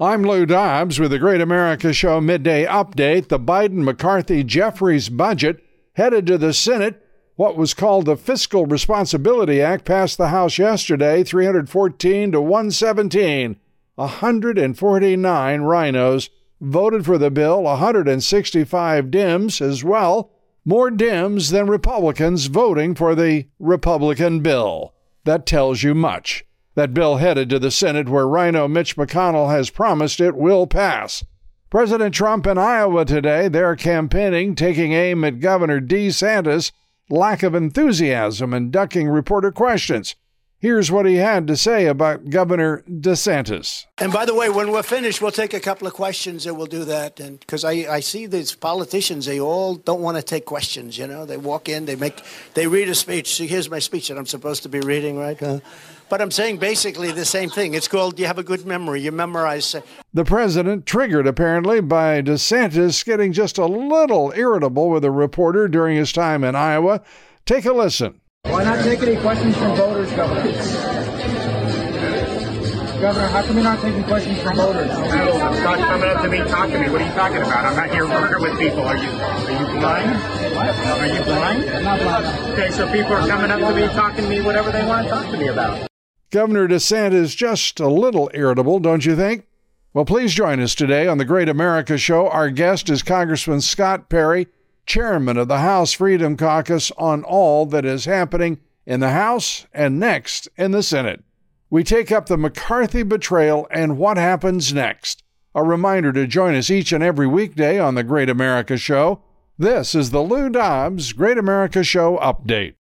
I'm Lou Dobbs with the Great America Show midday update. The Biden McCarthy Jeffries budget headed to the Senate. What was called the Fiscal Responsibility Act passed the House yesterday, 314 to 117. 149 RINOs voted for the bill, 165 Dems as well. More Dems than Republicans voting for the Republican bill. That tells you much. That bill headed to the Senate where RINO Mitch McConnell has promised it will pass. President Trump in Iowa today, they're campaigning, taking aim at Governor DeSantis' lack of enthusiasm and ducking reporter questions. Here's what he had to say about Governor DeSantis. And by the way, when we're finished, we'll take a couple of questions and we'll do that. And because I, I see these politicians, they all don't want to take questions. You know, they walk in, they make, they read a speech. See, here's my speech that I'm supposed to be reading, right? Uh, but I'm saying basically the same thing. It's called you have a good memory. You memorize. The president, triggered apparently by DeSantis getting just a little irritable with a reporter during his time in Iowa. Take a listen. Why not take any questions from voters, Governor? Governor, how come you're not taking questions from voters? Stop coming up to me, talk to me. What are you talking about? I'm not here working with people. Are you are you blind? Are you blind? I'm not blind. Okay, so people are coming up to me, talking to me, whatever they want to talk to me about. Governor DeSantis just a little irritable, don't you think? Well, please join us today on the Great America Show. Our guest is Congressman Scott Perry, chairman of the House Freedom Caucus, on all that is happening in the House and next in the Senate. We take up the McCarthy betrayal and what happens next. A reminder to join us each and every weekday on the Great America Show. This is the Lou Dobbs Great America Show update.